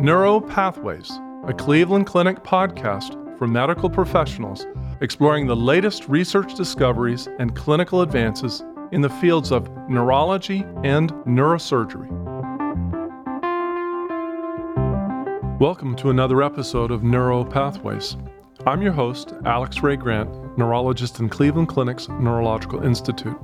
Neuro Pathways, a Cleveland Clinic podcast for medical professionals exploring the latest research discoveries and clinical advances in the fields of neurology and neurosurgery. Welcome to another episode of Neuro Pathways. I'm your host, Alex Rae-Grant, neurologist in Cleveland Clinic's Neurological Institute.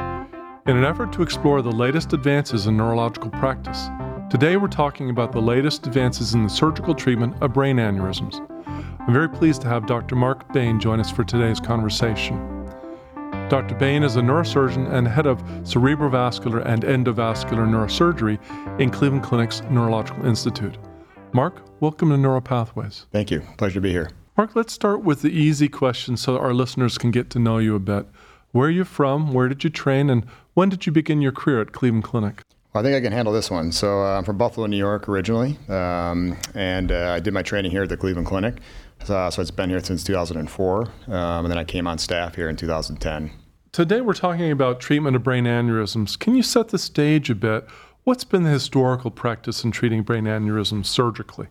In an effort to explore the latest advances in neurological practice, today we're talking about the latest advances in the surgical treatment of brain aneurysms. I'm very pleased to have Dr. Mark Bain join us for today's conversation. Dr. Bain is a neurosurgeon and head of cerebrovascular and endovascular neurosurgery in Cleveland Clinic's Neurological Institute. Mark, welcome to Neuropathways. Thank you. Pleasure to be here. Mark, let's start with the easy question so our listeners can get to know you a bit. Where are you from? Where did you train? And when did you begin your career at Cleveland Clinic? I think I can handle this one. So uh, I'm from Buffalo, New York originally, um, and uh, I did my training here at the Cleveland Clinic. So, so it's been here since 2004, um, and then I came on staff here in 2010. Today we're talking about treatment of brain aneurysms. Can you set the stage a bit? What's been the historical practice in treating brain aneurysms surgically?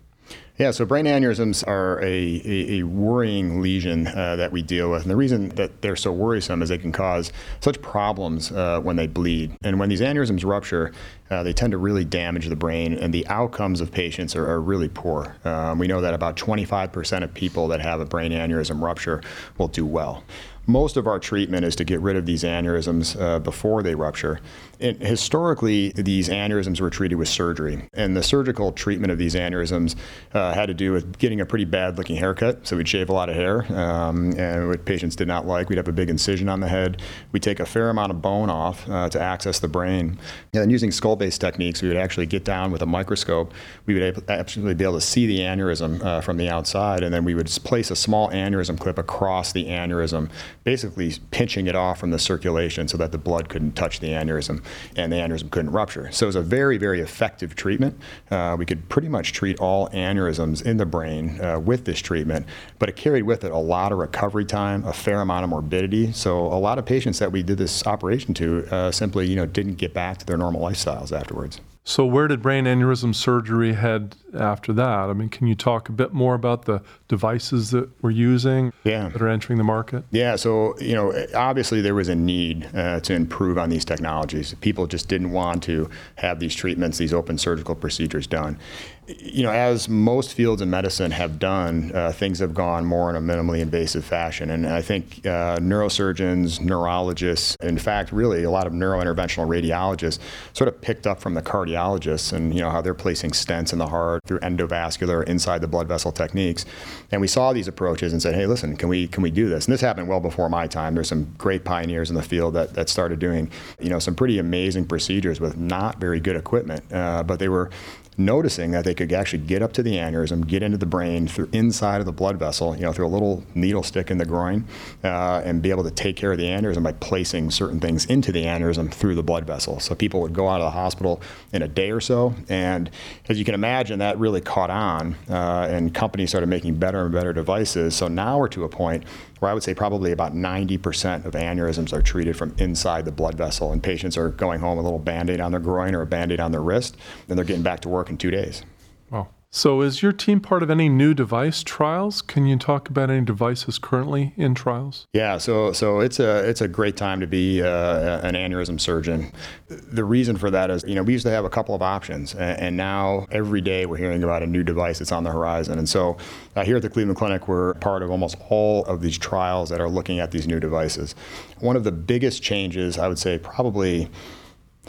Yeah, so brain aneurysms are a, a, a worrying lesion uh, that we deal with. And the reason that they're so worrisome is they can cause such problems uh, when they bleed. And when these aneurysms rupture, uh, they tend to really damage the brain, and the outcomes of patients are, are really poor. Um, we know that about 25% of people that have a brain aneurysm rupture will do well most of our treatment is to get rid of these aneurysms uh, before they rupture. And historically, these aneurysms were treated with surgery, and the surgical treatment of these aneurysms uh, had to do with getting a pretty bad-looking haircut. So we'd shave a lot of hair, um, and what patients did not like. We'd have a big incision on the head. We'd take a fair amount of bone off uh, to access the brain, and using skull base techniques, we would actually get down with a microscope. We would absolutely be able to see the aneurysm uh, from the outside, and then we would place a small aneurysm clip across the aneurysm basically pinching it off from the circulation so that the blood couldn't touch the aneurysm and the aneurysm couldn't rupture. So it was a very, very effective treatment. Uh, we could pretty much treat all aneurysms in the brain uh, with this treatment, but it carried with it a lot of recovery time, a fair amount of morbidity. So a lot of patients that we did this operation to uh, simply, you know, didn't get back to their normal lifestyles afterwards. So, where did brain aneurysm surgery head after that? I mean, can you talk a bit more about the devices that we're using yeah. that are entering the market? Yeah, so, you know, obviously there was a need uh, to improve on these technologies. People just didn't want to have these treatments, these open surgical procedures done you know, as most fields in medicine have done, uh, things have gone more in a minimally invasive fashion. And I think uh, neurosurgeons, neurologists, in fact, really a lot of neurointerventional radiologists sort of picked up from the cardiologists and, you know, how they're placing stents in the heart through endovascular, inside the blood vessel techniques. And we saw these approaches and said, hey, listen, can we, can we do this? And this happened well before my time. There's some great pioneers in the field that, that started doing, you know, some pretty amazing procedures with not very good equipment, uh, but they were noticing that they could actually get up to the aneurysm, get into the brain through inside of the blood vessel, you know, through a little needle stick in the groin, uh, and be able to take care of the aneurysm by placing certain things into the aneurysm through the blood vessel. So people would go out of the hospital in a day or so, and as you can imagine, that really caught on, uh, and companies started making better and better devices. So now we're to a point where I would say probably about 90% of aneurysms are treated from inside the blood vessel, and patients are going home with a little band aid on their groin or a band aid on their wrist, and they're getting back to work in two days. Wow. So, is your team part of any new device trials? Can you talk about any devices currently in trials? Yeah, so so it's a it's a great time to be uh, an aneurysm surgeon. The reason for that is, you know, we used to have a couple of options, and now every day we're hearing about a new device that's on the horizon. And so, uh, here at the Cleveland Clinic, we're part of almost all of these trials that are looking at these new devices. One of the biggest changes, I would say, probably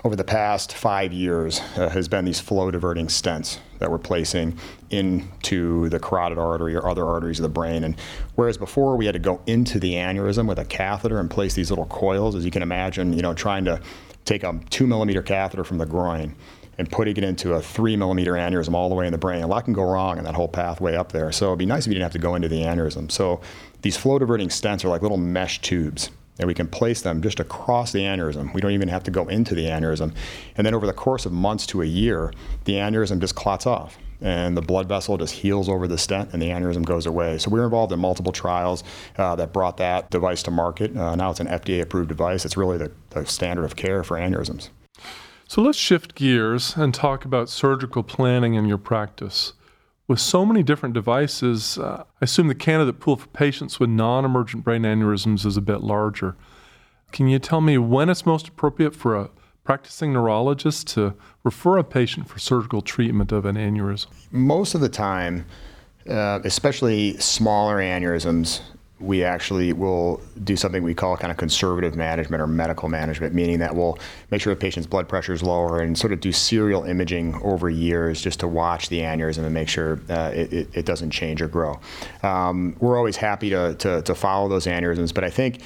over the past five years uh, has been these flow diverting stents that we're placing into the carotid artery or other arteries of the brain. And whereas before we had to go into the aneurysm with a catheter and place these little coils, as you can imagine, you know, trying to take a two millimeter catheter from the groin and putting it into a three millimeter aneurysm all the way in the brain. A lot can go wrong in that whole pathway up there. So it'd be nice if you didn't have to go into the aneurysm. So these flow diverting stents are like little mesh tubes and we can place them just across the aneurysm. We don't even have to go into the aneurysm. And then over the course of months to a year, the aneurysm just clots off and the blood vessel just heals over the stent and the aneurysm goes away. So we were involved in multiple trials uh, that brought that device to market. Uh, now it's an FDA approved device. It's really the, the standard of care for aneurysms. So let's shift gears and talk about surgical planning in your practice. With so many different devices, uh, I assume the candidate pool for patients with non emergent brain aneurysms is a bit larger. Can you tell me when it's most appropriate for a practicing neurologist to refer a patient for surgical treatment of an aneurysm? Most of the time, uh, especially smaller aneurysms, we actually will do something we call kind of conservative management or medical management, meaning that we'll make sure the patient's blood pressure is lower and sort of do serial imaging over years just to watch the aneurysm and make sure uh, it, it, doesn't change or grow. Um, we're always happy to, to, to, follow those aneurysms, but I think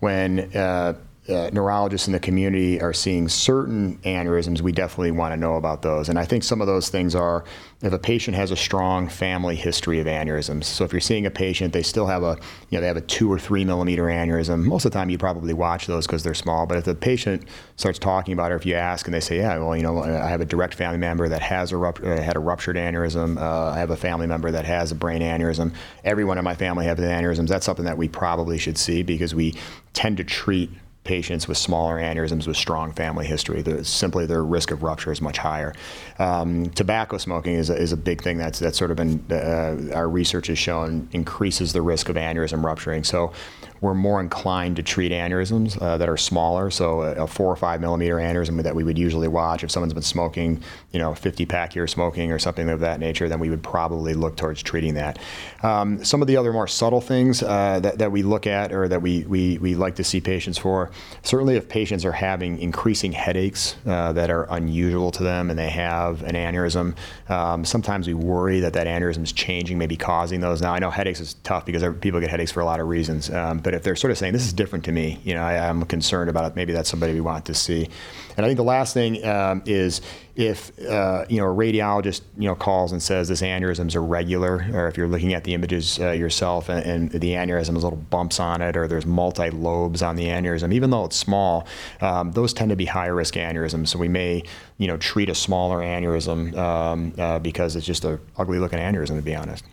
when uh, uh, neurologists in the community are seeing certain aneurysms, we definitely want to know about those. And I think some of those things are if a patient has a strong family history of aneurysms. So if you're seeing a patient, they still have a, you know, they have a two or three millimeter aneurysm. Most of the time, you probably watch those because they're small. But if the patient starts talking about it, or if you ask and they say, yeah, well, you know, I have a direct family member that has a rupt- uh, had a ruptured aneurysm. Uh, I have a family member that has a brain aneurysm. Everyone in my family has aneurysms. That's something that we probably should see because we tend to treat patients with smaller aneurysms with strong family history. The, simply their risk of rupture is much higher. Um, tobacco smoking is a, is a big thing that's that's sort of been uh, our research has shown increases the risk of aneurysm rupturing. So we're more inclined to treat aneurysms uh, that are smaller. So a, a, four or five millimeter aneurysm that we would usually watch if someone's been smoking, you know, 50 pack year smoking or something of that nature, then we would probably look towards treating that. Um, some of the other more subtle things uh, that, that we look at or that we, we, we like to see patients for, certainly if patients are having increasing headaches uh, that are unusual to them and they have an aneurysm, um, sometimes we worry that that aneurysm is changing, maybe causing those. Now I know headaches is tough because people get headaches for a lot of reasons. Um, but if they're sort of saying this is different to me, you know, I, am concerned about it. Maybe that's somebody we want to see. And I think the last thing um, is if uh, you know a radiologist you know calls and says this aneurysm is irregular, or if you're looking at the images uh, yourself and, and, the aneurysm has little bumps on it, or there's multi lobes on the aneurysm, even though it's small, um, those tend to be high risk aneurysms. So we may you know treat a smaller aneurysm um, uh, because it's just a ugly looking aneurysm to be honest.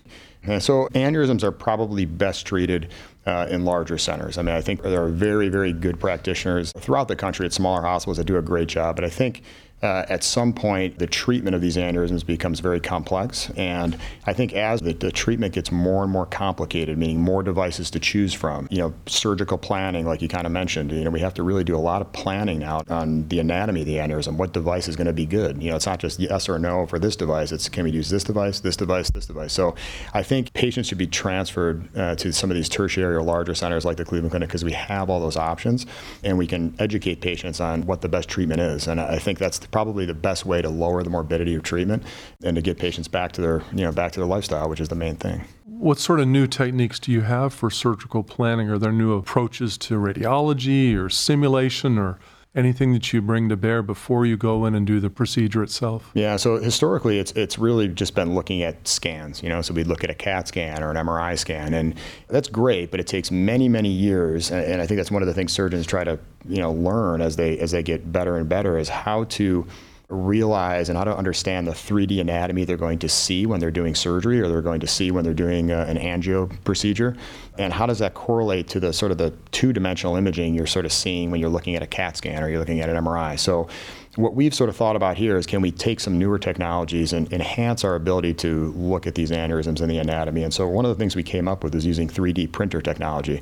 And so aneurysms are probably best treated uh, in larger centers. I mean, I think there are very, very good practitioners throughout the country at smaller hospitals that do a great job. But I think uh, at some point, the treatment of these aneurysms becomes very complex. And I think as the, the, treatment gets more and more complicated, meaning more devices to choose from, you know, surgical planning, like you kind of mentioned, you know, we have to really do a lot of planning now on the anatomy of the aneurysm. What device is going to be good? You know, it's not just yes or no for this device. It's can we use this device, this device, this device. So I think patients should be transferred uh, to some of these tertiary or larger centers like the Cleveland Clinic because we have all those options and we can educate patients on what the best treatment is. And I think that's probably the best way to lower the morbidity of treatment and to get patients back to their you know back to their lifestyle, which is the main thing. What sort of new techniques do you have for surgical planning? Are there new approaches to radiology or simulation or anything that you bring to bear before you go in and do the procedure itself? Yeah, so historically it's it's really just been looking at scans, you know, so we'd look at a CAT scan or an MRI scan and that's great, but it takes many many years and I think that's one of the things surgeons try to, you know, learn as they as they get better and better is how to realize and how to understand the 3D anatomy they're going to see when they're doing surgery or they're going to see when they're doing uh, an angio procedure. And how does that correlate to the sort of the two dimensional imaging you're sort of seeing when you're looking at a CAT scan or you're looking at an MRI? So, what we've sort of thought about here is can we take some newer technologies and enhance our ability to look at these aneurysms in the anatomy? And so, one of the things we came up with is using 3D printer technology.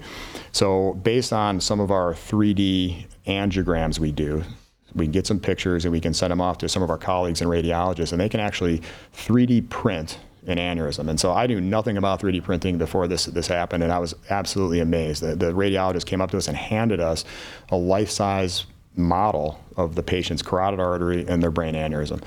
So, based on some of our 3D angiograms we do, we can get some pictures and we can send them off to some of our colleagues and radiologists, and they can actually 3D print an aneurysm. And so I knew nothing about 3D printing before this this happened, and I was absolutely amazed. The, the radiologist came up to us and handed us a life-size model of the patient's carotid artery and their brain aneurysm.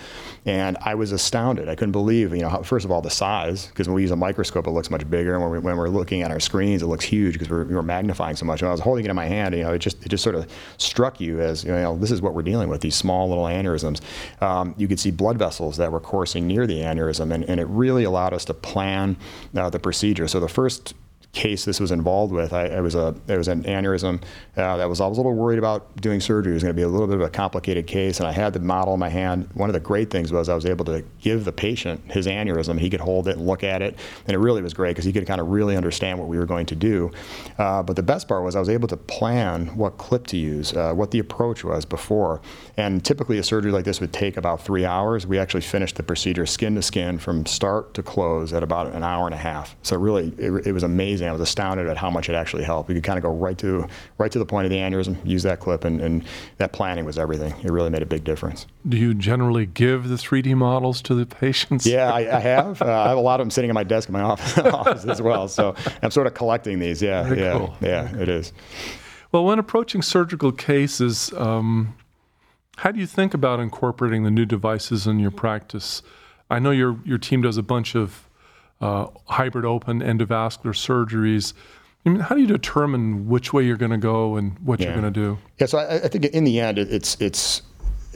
And I was astounded. I couldn't believe, you know, how, first of all, the size, because when we use a microscope, it looks much bigger. And when, we, when we're looking at our screens, it looks huge because we're, we're magnifying so much. And I was holding it in my hand, you know, it just, it just sort of struck you as, you know, this is what we're dealing with, these small little aneurysms. Um, you could see blood vessels that were coursing near the aneurysm, and, and it really allowed us to plan uh, the procedure. So the first case this was involved with. I, I was a there was an aneurysm uh, that was I was a little worried about doing surgery. It was going to be a little bit of a complicated case, and I had the model in my hand. One of the great things was I was able to give the patient his aneurysm. He could hold it and look at it, and it really was great because he could kind of really understand what we were going to do. Uh, but the best part was I was able to plan what clip to use, uh, what the approach was before. And typically a surgery like this would take about three hours. We actually finished the procedure skin to skin from start to close at about an hour and a half. So really, it, it was amazing. I was astounded at how much it actually helped. We could kind of go right to right to the point of the aneurysm, use that clip, and, and that planning was everything. It really made a big difference. Do you generally give the 3D models to the patients? Yeah, I, I have. Uh, I have a lot of them sitting in my desk in my office, office as well. So I'm sort of collecting these. Yeah, Very yeah, cool. yeah. It is. Well, when approaching surgical cases, um, how do you think about incorporating the new devices in your practice? I know your your team does a bunch of uh, hybrid open endovascular surgeries. I mean, how do you determine which way you're going to go and what you're going to do? Yeah, so I, I think in the end, it's it's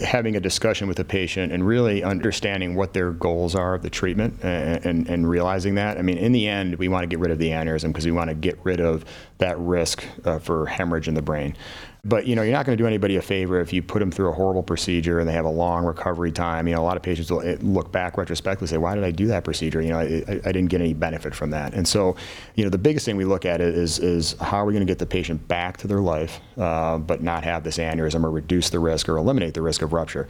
having a discussion with the patient and really understanding what their goals are of the treatment and, and, and realizing that. I mean, in the end, we want to get rid of the aneurysm because we want to get rid of that risk uh, for hemorrhage in the brain. But you know, you're not going to do anybody a favor if you put them through a horrible procedure and they have a long recovery time. You know, a lot of patients will eh, look back retrospectively and say, "Why did I do that procedure? You know, I, I I didn't get any benefit from that." And so, you know, the biggest thing we look at is is how are we going to get the patient back to their life, uh, but not have this aneurysm or reduce the risk or eliminate the risk of rupture.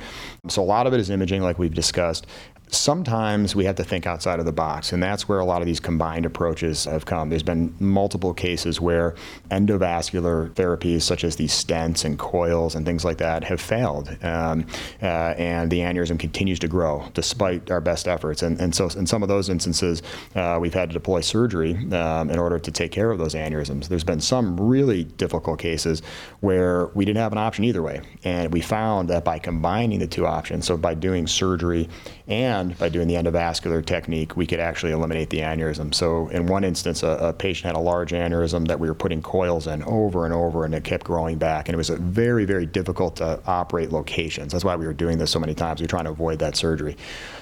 So a lot of it is imaging, like we've discussed. Sometimes we have to think outside of the box, and that's where a lot of these combined approaches have come. There's been multiple cases where endovascular therapies, such as these stents and coils and things like that, have failed, um, uh, and the aneurysm continues to grow despite our best efforts. And, and so, in some of those instances, uh, we've had to deploy surgery um, in order to take care of those aneurysms. There's been some really difficult cases where we didn't have an option either way, and we found that by combining the two options, so by doing surgery and by doing the endovascular technique, we could actually eliminate the aneurysm. So, in one instance, a, a patient had a large aneurysm that we were putting coils in over and over, and it kept growing back. And it was very, very difficult to operate locations. That's why we were doing this so many times. We were trying to avoid that surgery.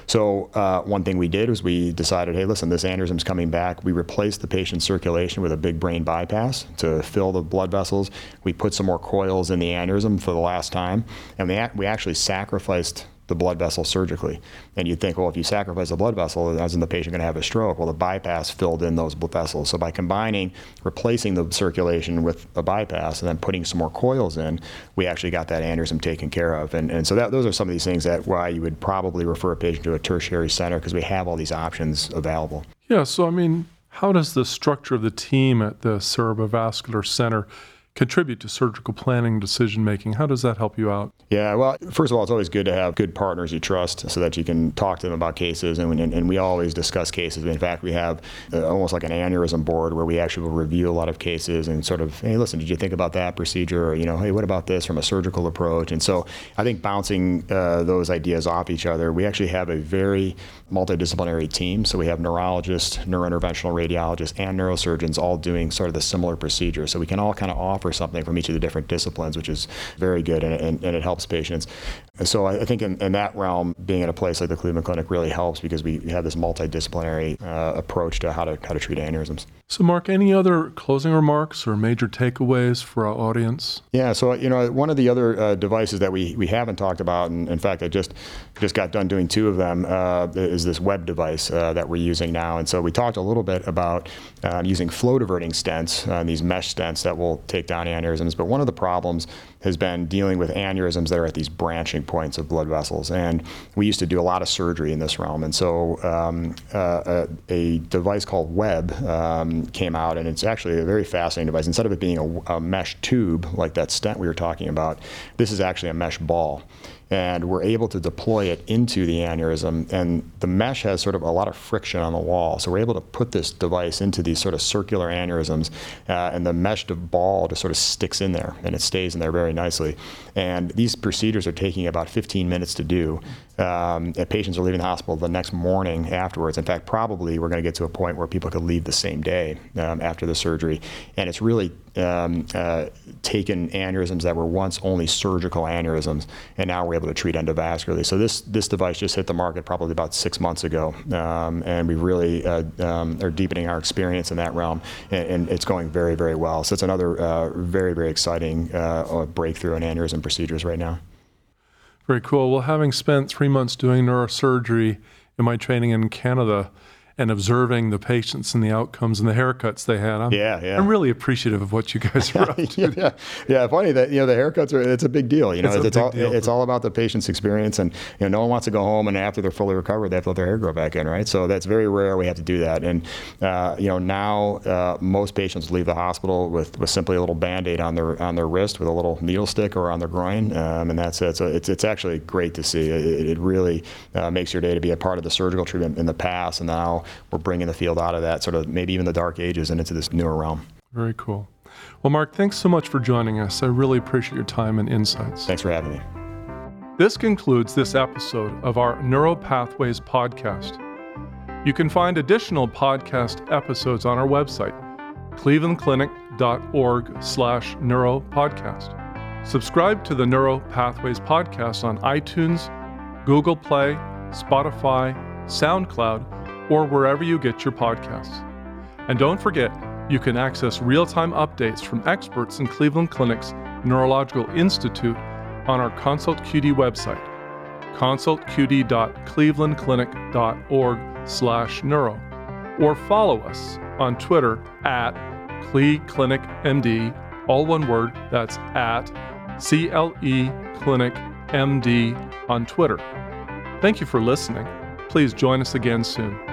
So, uh, one thing we did was we decided, hey, listen, this aneurysm's coming back. We replaced the patient's circulation with a big brain bypass to fill the blood vessels. We put some more coils in the aneurysm for the last time, and we, we actually sacrificed the blood vessel surgically. And you'd think, well, if you sacrifice the blood vessel, isn't the patient going to have a stroke? Well, the bypass filled in those blood vessels. So by combining, replacing the circulation with a bypass and then putting some more coils in, we actually got that aneurysm taken care of. And, and so that, those are some of these things that why you would probably refer a patient to a tertiary center because we have all these options available. Yeah, so I mean, how does the structure of the team at the Cerebrovascular Center contribute to surgical planning, decision making? How does that help you out? Yeah, well, first of all, it's always good to have good partners you trust so that you can talk to them about cases. And, and, and we always discuss cases. In fact, we have uh, almost like an aneurysm board where we actually will review a lot of cases and sort of, hey, listen, did you think about that procedure? Or, you know, hey, what about this from a surgical approach? And so I think bouncing uh, those ideas off each other, we actually have a very multidisciplinary team. So we have neurologists, neurointerventional radiologists, and neurosurgeons all doing sort of the similar procedure. So we can all kind of offer something from each of the different disciplines, which is very good and, and, and it helps patients. And so I I think in, in that realm, being at a place like the Cleveland Clinic really helps because we have this multidisciplinary uh, approach to how to how to treat aneurysms. So, Mark, any other closing remarks or major takeaways for our audience? Yeah, so you know, one of the other uh, devices that we, we haven't talked about, and in fact, I just just got done doing two of them, uh, is this WEB device uh, that we're using now. And so we talked a little bit about um, using flow diverting stents, uh, these mesh stents that will take down aneurysms. But one of the problems has been dealing with aneurysms that are at these branching points of blood vessels. And we used to do a lot of surgery in this realm. And so um, uh, a, a device called WEB um, came out, and it's actually a very fascinating device. Instead of it being a, a mesh tube like that stent we were talking about, this is actually a mesh ball and we're able to deploy it into the aneurysm. And the mesh has sort of a lot of friction on the wall, so we're able to put this device into these sort of circular aneurysms, uh, and the meshed ball just sort of sticks in there, and it stays in there very nicely. And these procedures are taking about 15 minutes to do. Um, and patients are leaving the hospital the next morning afterwards. In fact, probably we're going to get to a point where people could leave the same day um, after the surgery, and it's really um, uh, taken aneurysms that were once only surgical aneurysms, and now we're able to treat endovascularly. So this this device just hit the market probably about six months ago, um, and we really uh, um, are deepening our experience in that realm, and, and, it's going very very well. So it's another uh, very very exciting uh, breakthrough in aneurysm procedures right now. Very cool. Well, having spent three months doing neurosurgery in my training in Canada, and observing the patients and the outcomes and the haircuts they had. I'm, yeah, yeah. I'm really appreciative of what you guys are up to. yeah, yeah. Funny that you know the haircuts are it's a big deal. You know, it's, it's, it's all deal. it's all about the patient's experience, and you know, no one wants to go home and after they're fully recovered, they have to let their hair grow back in, right? So that's very rare. We have to do that, and uh, you know now uh, most patients leave the hospital with, with simply a little band-aid on their on their wrist with a little needle stick or on their groin, um, and that's it. So it's it's actually great to see. It, it really uh, makes your day to be a part of the surgical treatment in the past, and now we're bringing the field out of that sort of maybe even the dark ages and into this newer realm. Very cool. Well, Mark, thanks so much for joining us. I really appreciate your time and insights. Thanks for having me. This concludes this episode of our Neuropathways podcast. You can find additional podcast episodes on our website, clevelandclinic.org slash neuropodcast. Subscribe to the Neuropathways podcast on iTunes, Google Play, Spotify, SoundCloud, or wherever you get your podcasts. And don't forget, you can access real time updates from experts in Cleveland Clinic's Neurological Institute on our Consult QD website, consultqd.clevelandclinic.org slash neuro, or follow us on Twitter at CleClinicMD, all one word, that's at CLE Clinic MD on Twitter. Thank you for listening. Please join us again soon.